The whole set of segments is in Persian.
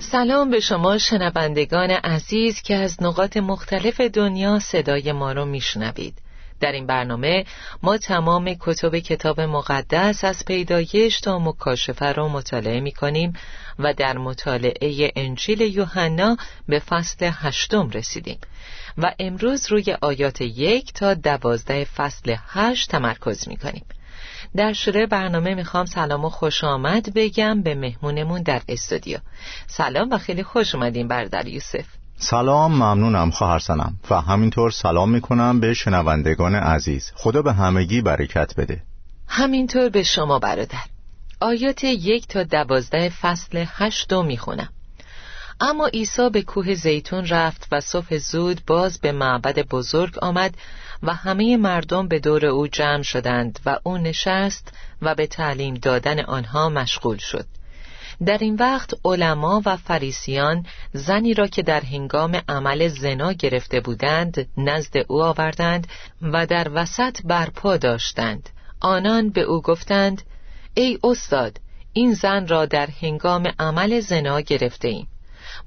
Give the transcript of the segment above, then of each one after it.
سلام به شما شنوندگان عزیز که از نقاط مختلف دنیا صدای ما رو میشنوید. در این برنامه ما تمام کتب کتاب مقدس از پیدایش تا مکاشفه را مطالعه می کنیم و در مطالعه انجیل یوحنا به فصل هشتم رسیدیم و امروز روی آیات یک تا دوازده فصل هشت تمرکز می کنیم در شروع برنامه می‌خوام سلام و خوش آمد بگم به مهمونمون در استودیو. سلام و خیلی خوش اومدین بردر یوسف. سلام ممنونم خواهر سنم. و همینطور سلام می‌کنم به شنوندگان عزیز. خدا به همگی برکت بده. همینطور به شما برادر. آیات یک تا دوازده فصل هشت رو می‌خونم. اما عیسی به کوه زیتون رفت و صبح زود باز به معبد بزرگ آمد و همه مردم به دور او جمع شدند و او نشست و به تعلیم دادن آنها مشغول شد. در این وقت علما و فریسیان زنی را که در هنگام عمل زنا گرفته بودند نزد او آوردند و در وسط برپا داشتند. آنان به او گفتند ای استاد این زن را در هنگام عمل زنا گرفته ایم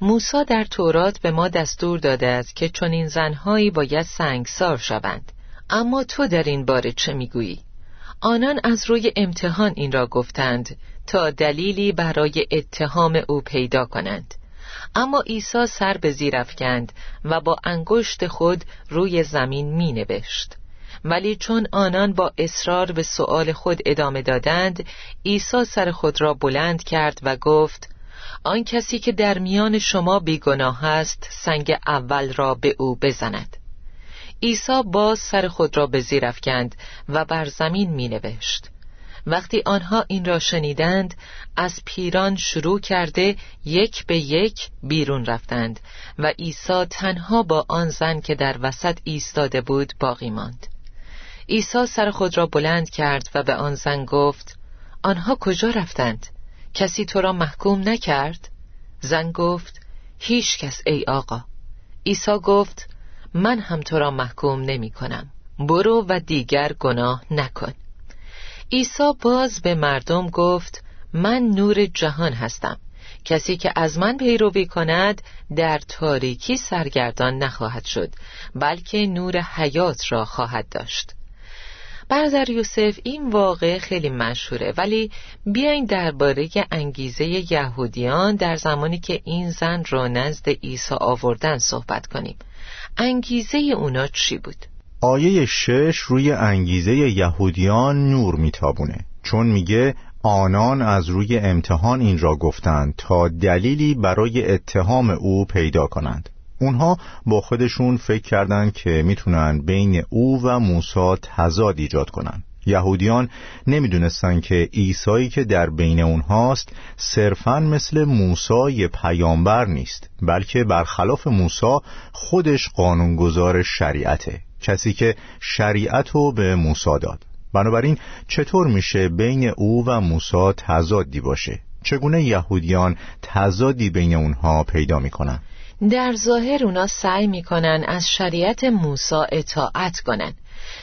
موسا در تورات به ما دستور داده است که چون این زنهایی باید سنگسار شوند. اما تو در این باره چه می‌گویی؟ آنان از روی امتحان این را گفتند تا دلیلی برای اتهام او پیدا کنند. اما عیسی سر به زیر افکند و با انگشت خود روی زمین می نوشت ولی چون آنان با اصرار به سؤال خود ادامه دادند عیسی سر خود را بلند کرد و گفت آن کسی که در میان شما بیگناه است سنگ اول را به او بزند. عیسی باز سر خود را به زیر افکند و بر زمین می نوشت وقتی آنها این را شنیدند از پیران شروع کرده یک به یک بیرون رفتند و عیسی تنها با آن زن که در وسط ایستاده بود باقی ماند. عیسی سر خود را بلند کرد و به آن زن گفت آنها کجا رفتند؟ کسی تو را محکوم نکرد؟ زن گفت هیچ کس ای آقا. عیسی گفت من هم تو را محکوم نمی کنم. برو و دیگر گناه نکن. عیسی باز به مردم گفت من نور جهان هستم. کسی که از من پیروی کند در تاریکی سرگردان نخواهد شد بلکه نور حیات را خواهد داشت. برادر یوسف این واقع خیلی مشهوره ولی بیاین درباره انگیزه یهودیان در زمانی که این زن را نزد عیسی آوردن صحبت کنیم انگیزه اونا چی بود؟ آیه شش روی انگیزه یهودیان نور میتابونه چون میگه آنان از روی امتحان این را گفتند تا دلیلی برای اتهام او پیدا کنند اونها با خودشون فکر کردند که می‌تونن بین او و موسی تضاد ایجاد کنند یهودیان نمی‌دونستند که عیسایی که در بین اونهاست صرفا مثل موسی پیامبر نیست بلکه برخلاف موسی خودش قانونگذار شریعته کسی که شریعت رو به موسی داد. بنابراین چطور میشه بین او و موسی تضادی باشه؟ چگونه یهودیان تضادی بین اونها پیدا می‌کنن؟ در ظاهر اونا سعی می‌کنن از شریعت موسی اطاعت کنن.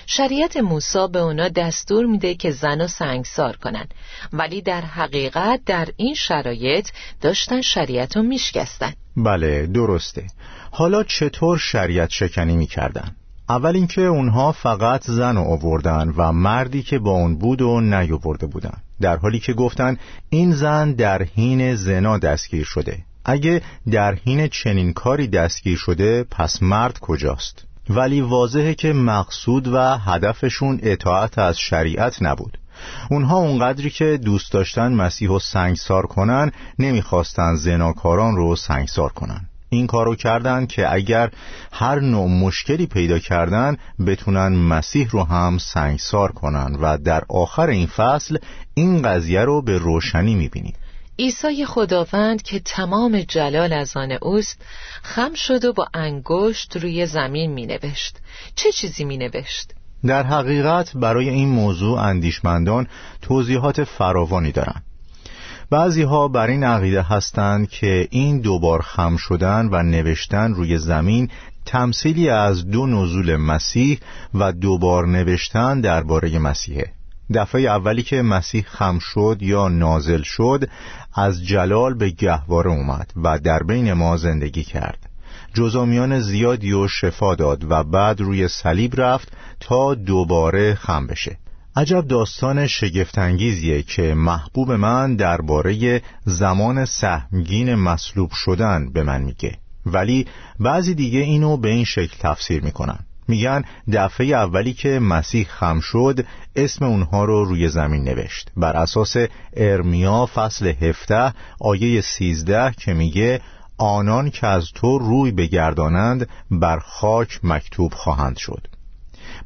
شریعت موسی به اونا دستور میده که زن و سنگسار کنن. ولی در حقیقت در این شرایط داشتن شریعت رو میشکستن. بله درسته. حالا چطور شریعت شکنی می‌کردن؟ اول اینکه اونها فقط زن رو آوردن و مردی که با اون بود و نیاورده بودن. در حالی که گفتن این زن در حین زنا دستگیر شده. اگه در حین چنین کاری دستگیر شده پس مرد کجاست؟ ولی واضحه که مقصود و هدفشون اطاعت از شریعت نبود. اونها اونقدری که دوست داشتن مسیح رو سنگسار کنن نمی‌خواستن زناکاران رو سنگسار کنن. این کارو کردن که اگر هر نوع مشکلی پیدا کردن بتونن مسیح رو هم سنگسار کنن و در آخر این فصل این قضیه رو به روشنی می‌بینیم. عیسی خداوند که تمام جلال از آن اوست خم شد و با انگشت روی زمین می نوشت چه چیزی می نوشت؟ در حقیقت برای این موضوع اندیشمندان توضیحات فراوانی دارند. بعضی ها بر این عقیده هستند که این دوبار خم شدن و نوشتن روی زمین تمثیلی از دو نزول مسیح و دوبار نوشتن درباره مسیحه دفعه اولی که مسیح خم شد یا نازل شد از جلال به گهواره اومد و در بین ما زندگی کرد. جزامیان زیادی و شفا داد و بعد روی صلیب رفت تا دوباره خم بشه. عجب داستان شگفتانگیزیه که محبوب من درباره زمان سهمگین مصلوب شدن به من میگه. ولی بعضی دیگه اینو به این شکل تفسیر می‌کنن. میگن دفعه اولی که مسیح خم شد اسم اونها رو روی زمین نوشت. بر اساس ارمیا فصل 17 آیه 13 که میگه آنان که از تو روی بگردانند بر خاک مکتوب خواهند شد.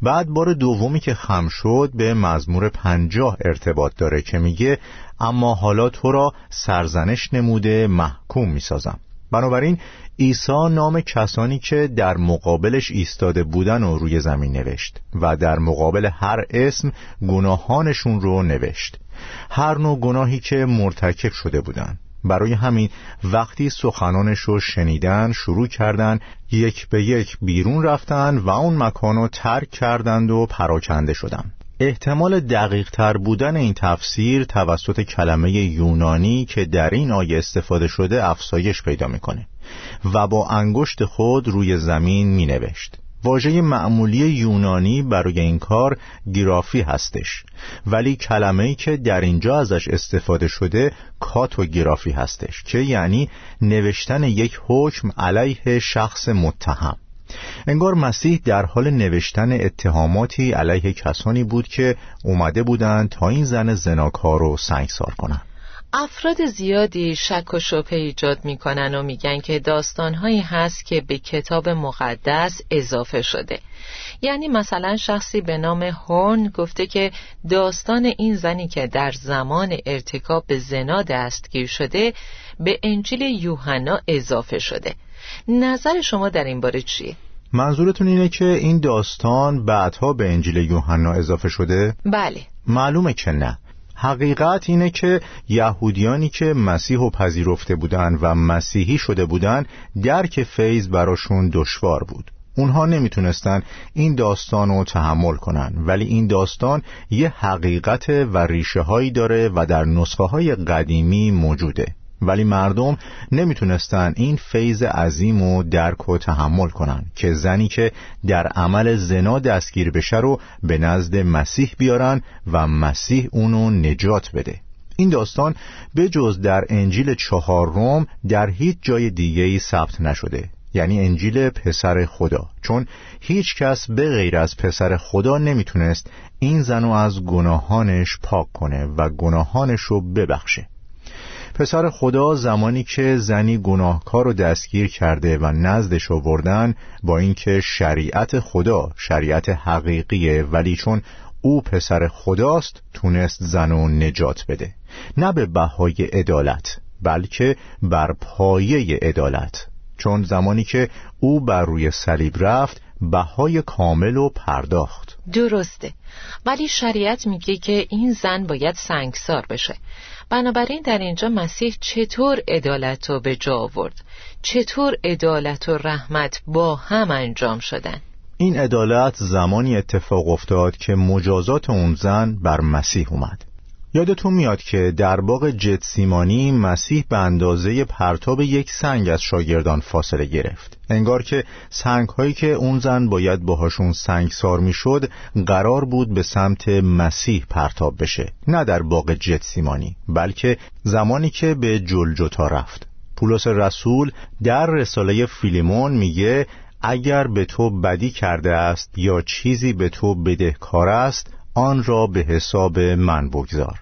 بعد بار دومی که خم شد به مزمور پنجاه ارتباط داره که میگه اما حالا تو را سرزنش نموده محکوم می‌سازم. بنابراین عیسی نام کسانی که در مقابلش ایستاده بودن و روی زمین نوشت و در مقابل هر اسم گناهانشون رو نوشت هر نوع گناهی که مرتکب شده بودن برای همین وقتی سخنانش رو شنیدن شروع کردن یک به یک بیرون رفتن و اون مکانو ترک کردند و پراکنده شدند. احتمال دقیق تر بودن این تفسیر توسط کلمه یونانی که در این آیه استفاده شده افسایش پیدا می‌کنه و با انگشت خود روی زمین می نوشت واژه معمولی یونانی برای این کار گرافی هستش ولی کلمه‌ای که در اینجا ازش استفاده شده کاتوگرافی هستش که یعنی نوشتن یک حکم علیه شخص متهم. انگار مسیح در حال نوشتن اتهاماتی علیه کسانی بود که اومده بودند تا این زن زناکار رو سنگسار کنند. افراد زیادی شک و شبه ایجاد می‌کنن و میگن که داستانهایی هست که به کتاب مقدس اضافه شده. یعنی مثلا شخصی به نام هورن گفته که داستان این زنی که در زمان ارتکاب به زنا دستگیر شده به انجیل یوحنا اضافه شده. نظر شما در این باره چیه؟ منظورتون اینه که این داستان بعدها به انجیل یوحنا اضافه شده؟ بله معلومه که نه حقیقت اینه که یهودیانی که مسیح و پذیرفته بودن و مسیحی شده بودن درک فیض براشون دشوار بود اونها نمی‌تونستن این داستان رو تحمل کنن ولی این داستان یه حقیقت و ریشه هایی داره و در نسخه های قدیمی موجوده ولی مردم نمی‌تونستن این فیض عظیم و درک و تحمل کنن که زنی که در عمل زنا دستگیر بشه رو به نزد مسیح بیارن و مسیح اونو نجات بده. این داستان به جز در انجیل چهار روم در هیچ جای دیگه ثبت نشده. یعنی انجیل پسر خدا. چون هیچ کس به غیر از پسر خدا نمی‌تونست این زنو از گناهانش پاک کنه و گناهانش رو ببخشه. پسر خدا زمانی که زنی گناهکار رو دستگیر کرده و نزدش آوردن با اینکه شریعت خدا شریعت حقیقیه ولی چون او پسر خداست تونست زن و نجات بده. نه به بهای عدالت بلکه بر پایه عدالت. چون زمانی که او بر روی صلیب رفت بهای کامل و پرداخت. درسته. ولی شریعت میگه که این زن باید سنگسار بشه. بنابراین در اینجا مسیح چطور عدالت رو به جا آورد؟ چطور عدالت و رحمت با هم انجام شدن؟ این عدالت زمانی اتفاق افتاد که مجازات اون زن بر مسیح اومد. یادتون میاد که در باغ جتسیمانی مسیح به اندازه پرتاب یک سنگ از شاگردان فاصله گرفت. انگار که سنگ هایی که اون زن باید باهاشون سنگسار می‌شد قرار بود به سمت مسیح پرتاب بشه. نه در باغ جتسیمانی بلکه زمانی که به جلجتا رفت. پولس رسول در رساله فیلیمون میگه اگر به تو بدی کرده است یا چیزی به تو بدهکار است آن را به حساب من بگذار.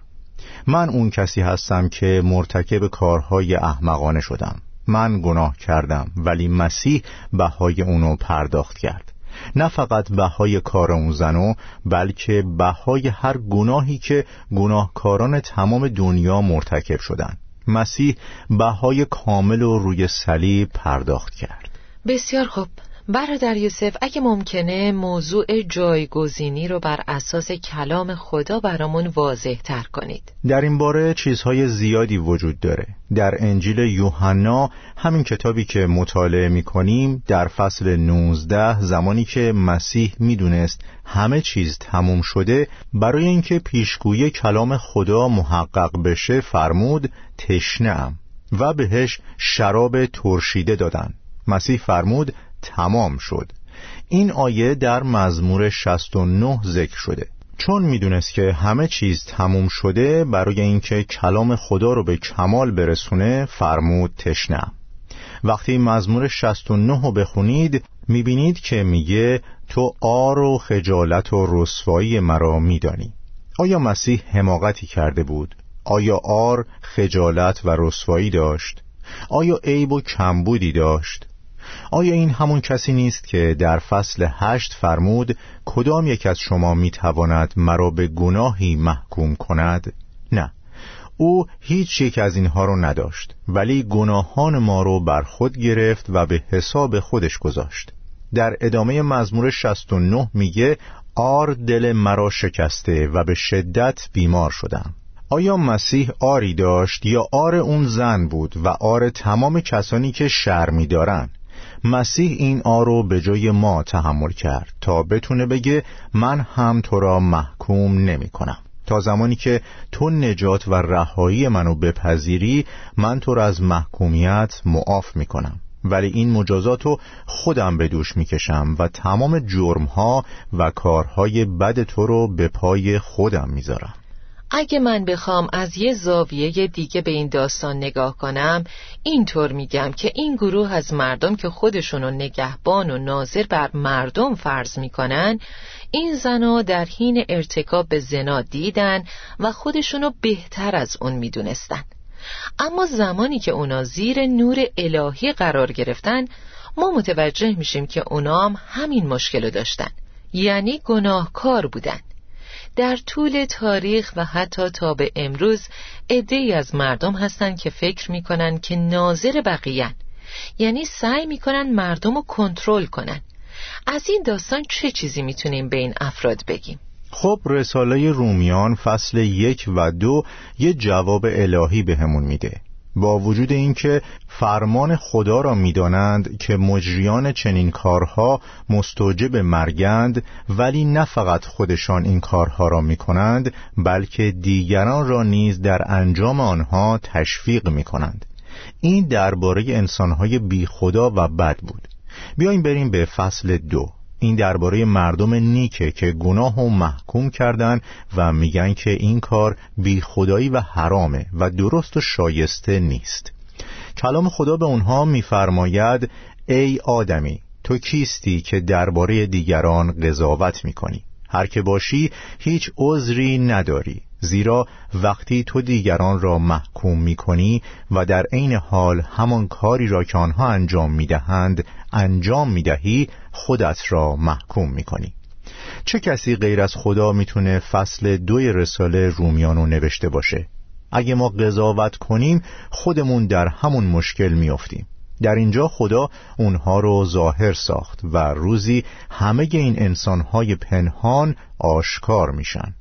من اون کسی هستم که مرتکب کارهای احمقانه شدم. من گناه کردم ولی مسیح بهای اونو پرداخت کرد. نه فقط بهای کار اون زنو بلکه بهای هر گناهی که گناهکاران تمام دنیا مرتکب شدن. مسیح بهای کامل و روی صلیب پرداخت کرد. بسیار خوب. برادر یوسف اگه ممکنه موضوع جایگزینی رو بر اساس کلام خدا برامون واضح تر کنید. در این باره چیزهای زیادی وجود داره. در انجیل یوحنا همین کتابی که مطالعه می کنیم در فصل 19 زمانی که مسیح می‌دونست همه چیز تموم شده برای اینکه پیشگویی کلام خدا محقق بشه فرمود تشنه و بهش شراب ترشیده دادن. مسیح فرمود تمام شد این آیه در مزمور 69 ذکر شده چون می‌دونست که همه چیز تموم شده برای اینکه کلام خدا رو به کمال برسونه فرمود تشنه وقتی مزمور 69 رو بخونید می‌بینید که میگه تو آر و خجالت و رسوایی مرا میدانی آیا مسیح حماقتی کرده بود؟ آیا آر خجالت و رسوایی داشت؟ آیا عیب و کمبودی داشت؟ آیا این همون کسی نیست که در فصل هشت فرمود کدام یک از شما می‌تواند مرا به گناهی محکوم کند؟ نه او هیچ یک از اینها رو نداشت ولی گناهان ما رو بر خود گرفت و به حساب خودش گذاشت. در ادامه مزمور 69 میگه آر دل مرا شکسته و به شدت بیمار شدم. آیا مسیح آری داشت یا آر اون زن بود و آر تمام کسانی که شر میدارن مسیح این آرو به جای ما تحمل کرد تا بتونه بگه من هم تو را محکوم نمی کنم. تا زمانی که تو نجات و رهایی منو بپذیری من تو را از محکومیت معاف می کنم. ولی این مجازات رو خودم به دوش می‌کشم و تمام جرمها و کارهای بد تو رو به پای خودم می‌ذارم اگه من بخوام از یه زاویه دیگه به این داستان نگاه کنم اینطور میگم که این گروه از مردم که خودشونو نگهبان و ناظر بر مردم فرض می‌کنن این زنا در حین ارتکاب به زنا دیدن و خودشونو بهتر از اون می‌دونستن. اما زمانی که اونا زیر نور الهی قرار گرفتن ما متوجه میشیم که اونا هم همین مشکل داشتن. یعنی گناهکار بودن. در طول تاریخ و حتی تا به امروز ای از مردم هستند که فکر می‌کنن که ناظر بقیه یعنی سعی می‌کنن مردم رو کنترل کنن از این داستان چه چیزی می‌تونیم به این افراد بگیم؟ خب رساله رومیان فصل یک و دو یه جواب الهی به همون میده. با وجود اینکه فرمان خدا را می‌دانند که مجریان چنین کارها مستوجب مرگند ولی نه فقط خودشان این کارها را می‌کنند بلکه دیگران را نیز در انجام آنها تشویق می‌کنند. این درباره انسانهای بی خدا و بد بود. بیایم بریم به فصل دو. این درباره مردم نیکه که گناه و محکوم کردن و میگن که این کار بی خدایی و حرامه و درست و شایسته نیست. کلام خدا به اونها میفرماید ای آدمی تو کیستی که درباره دیگران قضاوت می‌کنی؟ هر که باشی هیچ عذری نداری. زیرا وقتی تو دیگران را محکوم می کنی و در عین حال همان کاری را که آنها انجام می دهند انجام می دهی خودت را محکوم می کنی چه کسی غیر از خدا می‌تونه فصل دوی رساله رومیانو نوشته باشه؟ اگه ما قضاوت کنیم خودمون در همون مشکل میافتیم. در اینجا خدا اونها رو ظاهر ساخت و روزی همه این انسانهای پنهان آشکار میشن.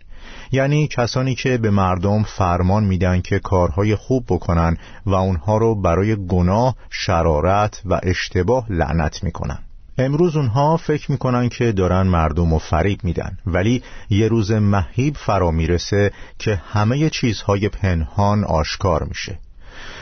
یعنی کسانی که به مردم فرمان میدن که کارهای خوب بکنن و اونها رو برای گناه، شرارت و اشتباه لعنت می‌کنن. امروز اونها فکر می‌کنن که دارن مردم و فریب میدن ولی یه روز مهیب فرا می‌رسه که همه چیزهای پنهان آشکار میشه.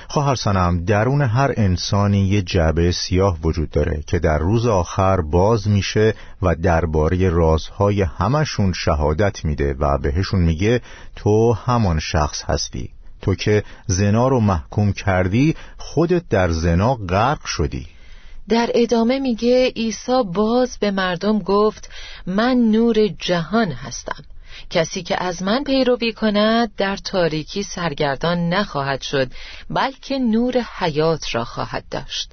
خواهر سنم درون هر انسانی یه جعبه سیاه وجود داره که در روز آخر باز میشه و درباره رازهای همشون شهادت میده و بهشون میگه تو همان شخص هستی. تو که زنا رو محکوم کردی خودت در زنا غرق شدی. در ادامه میگه عیسی باز به مردم گفت من نور جهان هستم. کسی که از من پیروی کند در تاریکی سرگردان نخواهد شد بلکه نور حیات را خواهد داشت.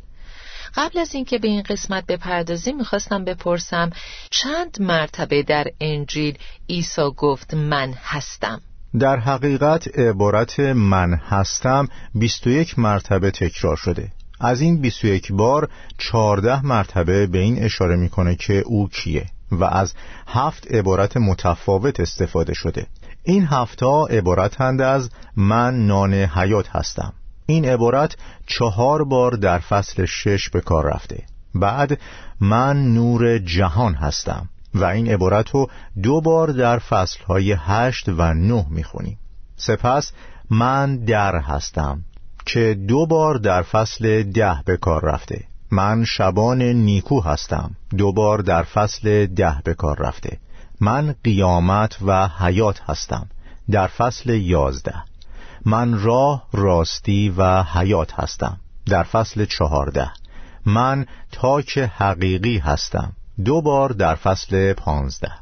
قبل از اینکه به این قسمت بپردازیم می‌خواستم بپرسم چند مرتبه در انجیل عیسی گفت من هستم؟ در حقیقت عبارت من هستم 21 مرتبه تکرار شده. از این 21 بار 14 مرتبه به این اشاره می‌کنه که او کیه. و از هفت عبارت متفاوت استفاده شده. این هفتا عبارتند از من نان حیات هستم. این عبارت چهار بار در فصل شش به کار رفته. بعد من نور جهان هستم و این عبارت رو دو بار در فصلهای هشت و نه می‌خونیم. سپس من در هستم که دو بار در فصل ده به کار رفته. من شبان نیکو هستم. دو بار در فصل ده به کار رفته. من قیامت و حیات هستم. در فصل یازده. من راه راستی و حیات هستم. در فصل چهارده. من تاک حقیقی هستم. دو بار در فصل پانزده.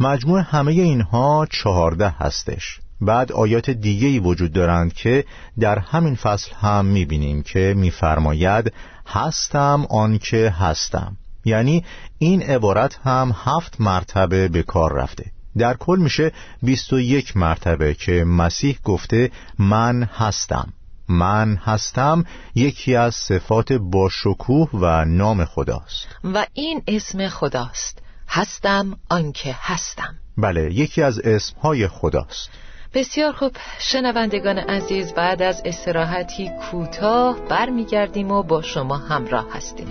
مجموع همه اینها چهارده هستش. بعد آیات دیگه وجود دارند که در همین فصل هم می‌بینیم که میفرماید هستم آنکه هستم. یعنی این عبارت هم هفت مرتبه به کار رفته. در کل میشه 21 مرتبه که مسیح گفته من هستم. من هستم یکی از صفات باشکوه و نام خداست. و این اسم خداست. هستم آنکه هستم. بله یکی از اسمهای خداست. بسیار خوب. شنوندگان عزیز بعد از استراحتی کوتاه برمیگردیم و با شما همراه هستیم.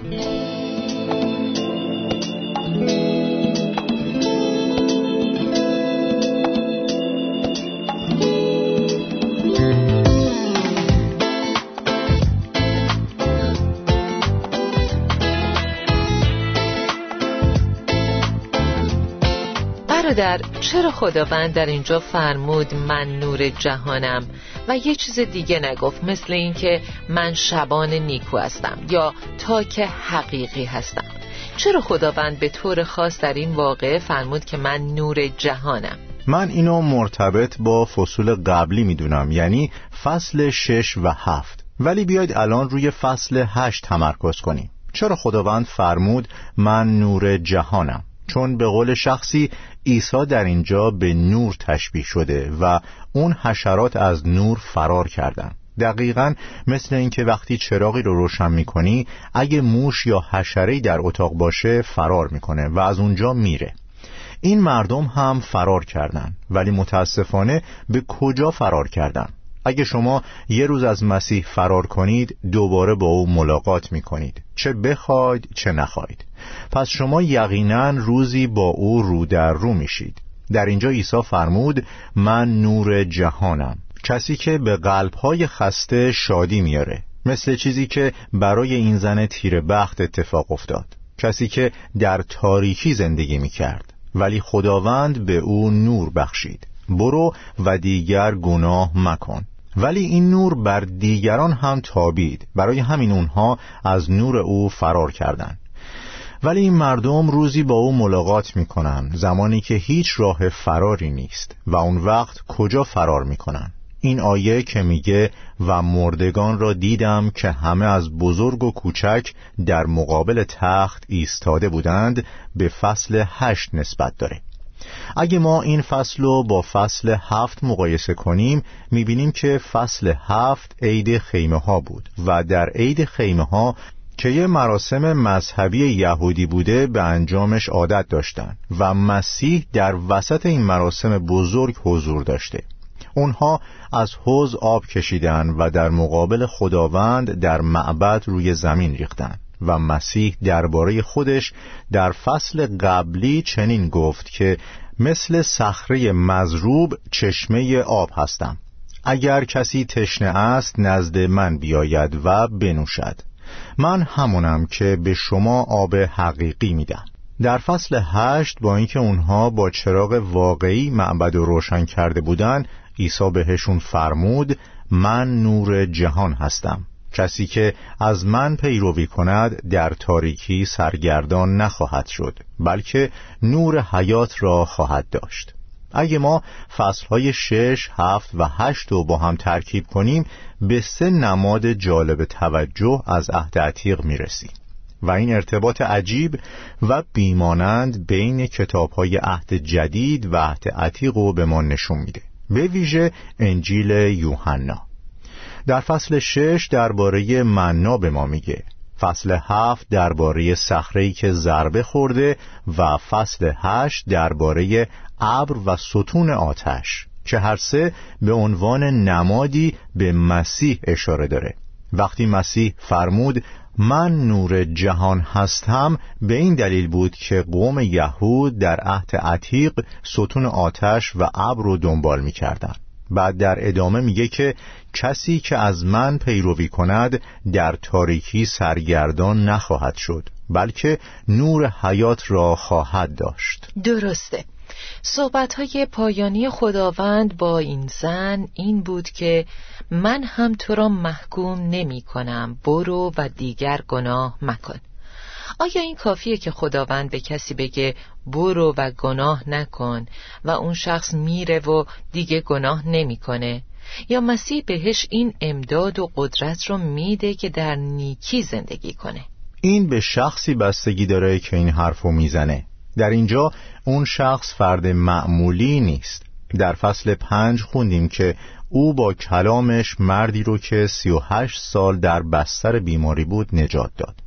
برادر چرا خداوند در اینجا فرمود من نور جهانم؟ و یه چیز دیگه نگفت مثل اینکه من شبان نیکو هستم یا تاک حقیقی هستم. چرا خداوند به طور خاص در این واقعه فرمود که من نور جهانم؟ من اینو مرتبط با فصول قبلی می‌دونم یعنی فصل شش و هفت. ولی بیاید الان روی فصل هشت تمرکز کنیم. چرا خداوند فرمود من نور جهانم؟ چون به قول شخصی عیسی در اینجا به نور تشبیه شده و اون حشرات از نور فرار کردن. دقیقا مثل اینکه وقتی چراغی رو روشن می‌کنی اگه موش یا حشره در اتاق باشه فرار می‌کنه و از اونجا میره. این مردم هم فرار کردند ولی متاسفانه به کجا فرار کردند اگه شما یه روز از مسیح فرار کنید دوباره با او ملاقات می کنید چه بخواید چه نخواید پس شما یقینا روزی با او رو در رو میشید. در اینجا عیسی فرمود من نور جهانم. کسی که به قلبهای خسته شادی میاره مثل چیزی که برای این زن تیر بخت اتفاق افتاد. کسی که در تاریکی زندگی می‌کرد. ولی خداوند به او نور بخشید. برو و دیگر گناه مکن. ولی این نور بر دیگران هم تابید. برای همین اونها از نور او فرار کردند. ولی این مردم روزی با او ملاقات می‌کنن زمانی که هیچ راه فراری نیست و اون وقت کجا فرار می‌کنن این آیه که میگه و مردگان را دیدم که همه از بزرگ و کوچک در مقابل تخت ایستاده بودند به فصل هشت نسبت داره. اگه ما این فصل رو با فصل هفت مقایسه کنیم می‌بینیم که فصل هفت عید خیمه ها بود و در عید خیمه ها که یه مراسم مذهبی یهودی بوده به انجامش عادت داشتند و مسیح در وسط این مراسم بزرگ حضور داشته. اونها از حوز آب کشیدن و در مقابل خداوند در معبد روی زمین ریختند و مسیح درباره خودش در فصل قبلی چنین گفت که مثل صخره مزروب چشمه آب هستم. اگر کسی تشنه است نزد من بیاید و بنوشد. من همونم که به شما آب حقیقی میدم در فصل هشت با اینکه اونها با چراغ واقعی معبد و روشن کرده بودند عیسی بهشون فرمود من نور جهان هستم. کسی که از من پیروی کند در تاریکی سرگردان نخواهد شد بلکه نور حیات را خواهد داشت. اگه ما فصلهای شش، هفت و هشت رو با هم ترکیب کنیم به سه نماد جالب توجه از عهد عتیق می‌رسیم. و این ارتباط عجیب و بیمانند بین کتاب های عهد جدید و عهد عتیق رو به ما نشون میده. به ویژه انجیل یوحنا. در فصل شش درباره مننا به ما میگه. فصل هفت درباره صخره‌ای که ضربه خورده و فصل هشت درباره ابر و ستون آتش. که هر سه به عنوان نمادی به مسیح اشاره داره. وقتی مسیح فرمود من نور جهان هستم به این دلیل بود که قوم یهود در عهد عتیق ستون آتش و ابر رو دنبال می‌کردن بعد در ادامه میگه که کسی که از من پیروی کند در تاریکی سرگردان نخواهد شد بلکه نور حیات را خواهد داشت. درسته. صحبت های پایانی خداوند با این زن این بود که من هم تو را محکوم نمی کنم. برو و دیگر گناه مکن. آیا این کافیه که خداوند به کسی بگه برو و گناه نکن و اون شخص میره و دیگه گناه نمی‌کنه؟ یا مسیح بهش این امداد و قدرت رو میده که در نیکی زندگی کنه؟ این به شخصی بستگی داره که این حرفو می‌زنه. در اینجا اون شخص فرد معمولی نیست. در فصل پنج خوندیم که او با کلامش مردی رو که سی و هشت سال در بستر بیماری بود نجات داد.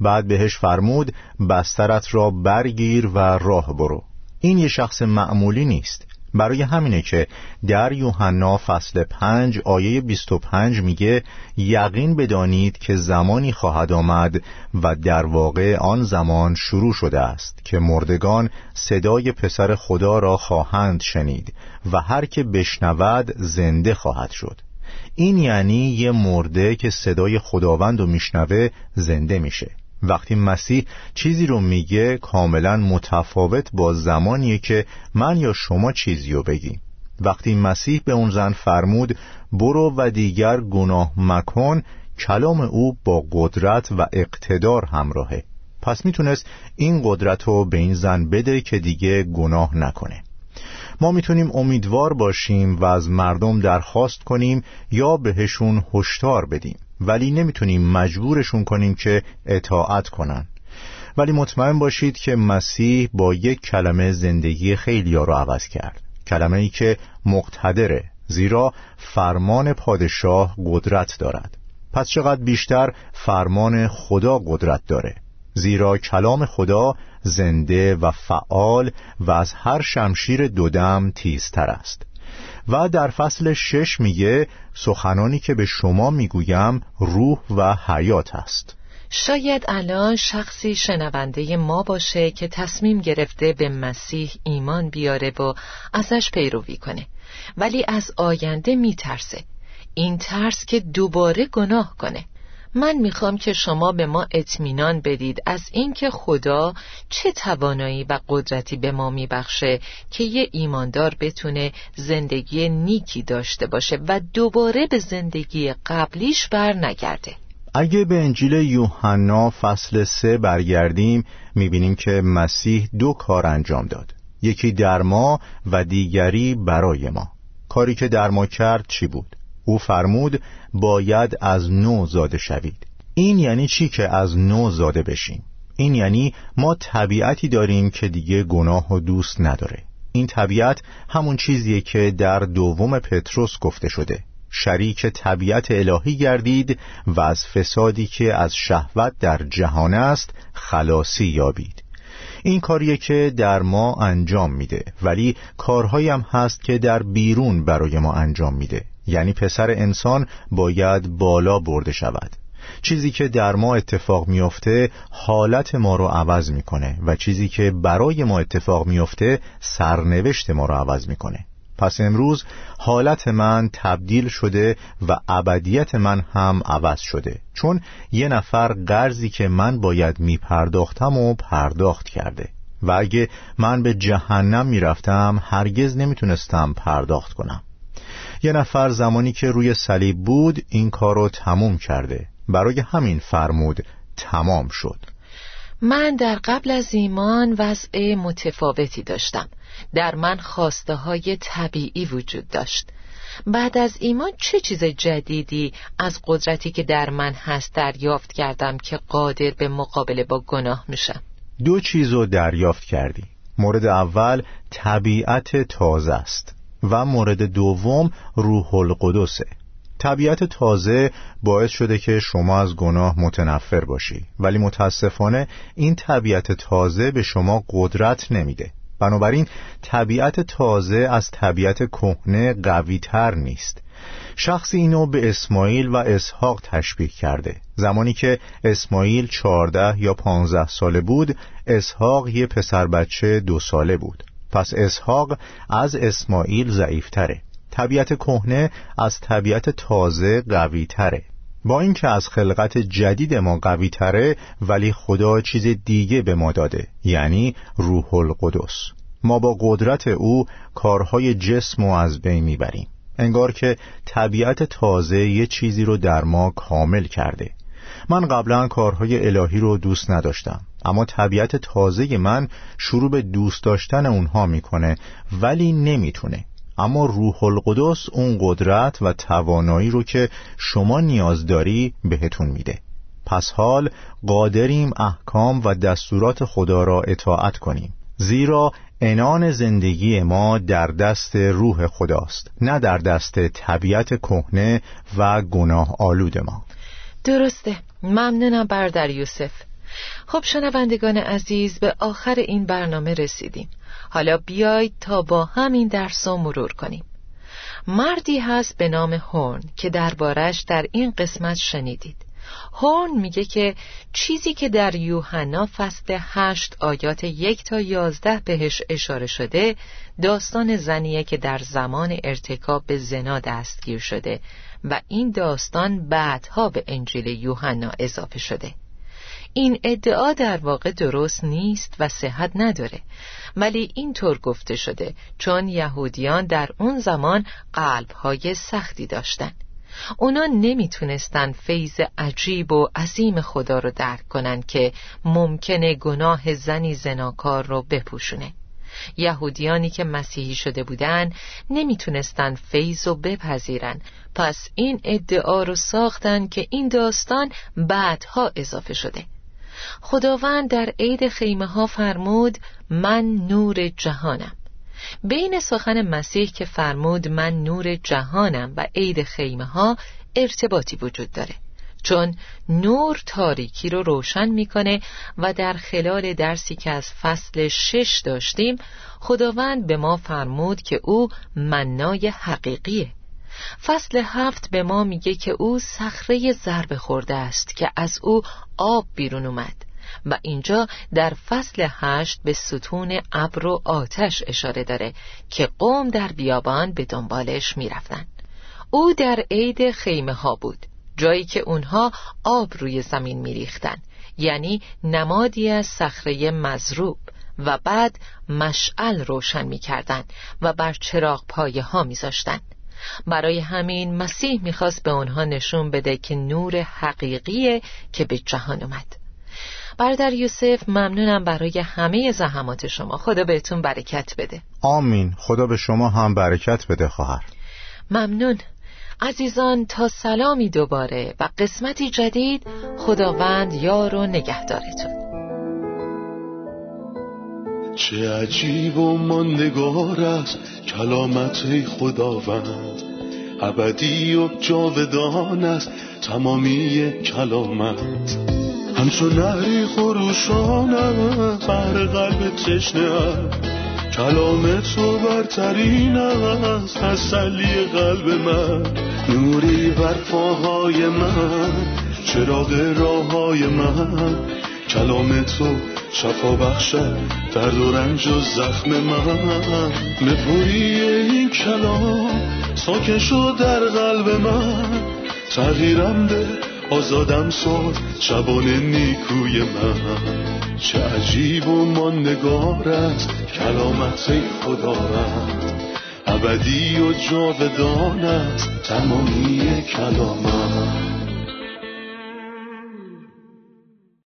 بعد بهش فرمود بسترت را برگیر و راه برو. این یه شخص معمولی نیست. برای همینه که در یوحنا فصل پنج آیه 25 میگه یقین بدانید که زمانی خواهد آمد و در واقع آن زمان شروع شده است که مردگان صدای پسر خدا را خواهند شنید و هر که بشنود زنده خواهد شد. این یعنی یه مرده که صدای خداوند رو میشنوه زنده میشه. وقتی مسیح چیزی رو میگه کاملا متفاوت با زمانیه که من یا شما چیزی رو بگیم. وقتی مسیح به اون زن فرمود برو و دیگر گناه مکن کلام او با قدرت و اقتدار همراهه. پس می‌تونست این قدرت رو به این زن بده که دیگه گناه نکنه. ما می‌تونیم امیدوار باشیم و از مردم درخواست کنیم یا بهشون هشدار بدیم. ولی نمی‌تونیم مجبورشون کنیم که اطاعت کنن. ولی مطمئن باشید که مسیح با یک کلمه زندگی خیلی ها رو عوض کرد. کلمه ای که مقتدره زیرا فرمان پادشاه قدرت دارد. پس چقدر بیشتر فرمان خدا قدرت داره. زیرا کلام خدا زنده و فعال و از هر شمشیر دودم تیزتر است. و در فصل شش میگه سخنانی که به شما می‌گویم روح و حیات است. شاید الان شخصی شنونده ما باشه که تصمیم گرفته به مسیح ایمان بیاره و ازش پیروی کنه. ولی از آینده میترسه. این ترس که دوباره گناه کنه. من می‌خوام که شما به ما اطمینان بدید از اینکه خدا چه توانایی و قدرتی به ما میبخشه که یه ایماندار بتونه زندگی نیکی داشته باشه و دوباره به زندگی قبلیش بر نگرده. اگه به انجیل یوحنا فصل سه برگردیم می‌بینیم که مسیح دو کار انجام داد. یکی در ما و دیگری برای ما. کاری که در ما کرد چی بود؟ او فرمود باید از نو زاده شوید. این یعنی چی که از نو زاده بشیم؟ این یعنی ما طبیعتی داریم که دیگه گناه و دوست نداره. این طبیعت همون چیزیه که در دوم پتروس گفته شده. شریک طبیعت الهی گردید و از فسادی که از شهوت در جهان است خلاصی یابید. این کاریه که در ما انجام میده ولی کارهایی هم هست که در بیرون برای ما انجام میده. یعنی پسر انسان باید بالا برده شود. چیزی که در ما اتفاق میافته حالت ما رو عوض می‌کنه و چیزی که برای ما اتفاق میافته سرنوشت ما رو عوض می‌کنه. پس امروز حالت من تبدیل شده و ابدیت من هم عوض شده. چون یه نفر قرضی که من باید میپرداختم و پرداخت کرده. و اگه من به جهنم می‌رفتم هرگز نمی‌تونستم پرداخت کنم. یه نفر زمانی که روی صلیب بود این کار رو تموم کرده. برای همین فرمود تمام شد. من در قبل از ایمان وضع متفاوتی داشتم. در من خواسته های طبیعی وجود داشت. بعد از ایمان چه چیز جدیدی از قدرتی که در من هست دریافت کردم که قادر به مقابله با گناه میشم؟ دو چیز رو دریافت کردی. مورد اول طبیعت تازه است. و مورد دوم روح القدسه طبیعت تازه باعث شده که شما از گناه متنفر باشی. ولی متاسفانه این طبیعت تازه به شما قدرت نمیده. بنابراین طبیعت تازه از طبیعت کهنه قوی تر نیست. شخصی اینو به اسماعیل و اسحاق تشبیه کرده. زمانی که اسماعیل چهارده یا پانزده ساله بود اسحاق یه پسر بچه دو ساله بود. پس اسحاق از اسماعیل ضعیفتره. طبیعت کهنه از طبیعت تازه قوی تره با اینکه از خلقت جدید ما قوی تره ولی خدا چیز دیگه به ما داده یعنی روح القدس. ما با قدرت او کارهای جسم و از بین می‌بریم. انگار که طبیعت تازه یه چیزی رو در ما کامل کرده. من قبلا کارهای الهی رو دوست نداشتم اما طبیعت تازه من شروع به دوست داشتن اونها می‌کنه ولی نمی‌تونه. اما روح القدس اون قدرت و توانایی رو که شما نیاز داری بهتون میده. پس حال قادریم احکام و دستورات خدا را اطاعت کنیم. زیرا انان زندگی ما در دست روح خداست نه در دست طبیعت کهنه و گناه آلود ما. درسته. ممنونم بردر یوسف. خب شنوندگان عزیز به آخر این برنامه رسیدیم. حالا بیایید تا با همین درس رو مرور کنیم. مردی هست به نام هورن که دربارش در این قسمت شنیدید. هورن میگه که چیزی که در یوحنا فصل هشت آیات یک تا یازده بهش اشاره شده داستان زنیه که در زمان ارتکاب به زنا دستگیر شده. و این داستان بعدها به انجیل یوحنا اضافه شده. این ادعا در واقع درست نیست و صحت نداره ولی اینطور گفته شده چون یهودیان در اون زمان قلبهای سختی داشتن. اونا نمی‌تونستن فیض عجیب و عظیم خدا رو درک کنن که ممکنه گناه زنی زناکار رو بپوشونه. یهودیانی که مسیحی شده بودن نمی‌تونستن فیض و بپذیرن. پس این ادعا رو ساختن که این داستان بعدها اضافه شده. خداوند در عید خیمه ها فرمود من نور جهانم. بین سخن مسیح که فرمود من نور جهانم و عید خیمه ها ارتباطی وجود داره. چون نور تاریکی رو روشن می‌کنه و در خلال درسی که از فصل شش داشتیم خداوند به ما فرمود که او منای حقیقیه. فصل هفت به ما میگه که او صخره ضربه خورده است که از او آب بیرون اومد و اینجا در فصل هشت به ستون ابر و آتش اشاره داره که قوم در بیابان به دنبالش می‌رفتن. او در عید خیمه ها بود. جایی که اونها آب روی زمین میریختن یعنی نمادی از صخره مزروب و بعد مشعل روشن می‌کردند و بر چراغ پایه ها میذاشتند برای همین مسیح می‌خواست به آنها نشون بده که نور حقیقیه که به جهان اومد. برادر یوسف ممنونم برای همه زحمات شما. خدا بهتون برکت بده. آمین. خدا به شما هم برکت بده خواهر. ممنون. عزیزان تا سلامی دوباره و قسمتی جدید خداوند یار و نگهدارتون. چه عجیب و ماندگار است کلامت خداوند. ابدی و جاودان است تمامی کلامت. همچون نهری خروشان بر قلب تشنه کلام تو برترین است تسلی قلب من نوری بر پاهای من چراغ راه های من. کلام تو شفا بخشد درد و رنج و زخم من. نپوری این کلام ساکن شد در قلب من. تغییرم به آزادم ساد شبان نیکوی من. چه عجیب و ماندگار است کلامت خدا رد ابدی و جاودان است تمامی کلامت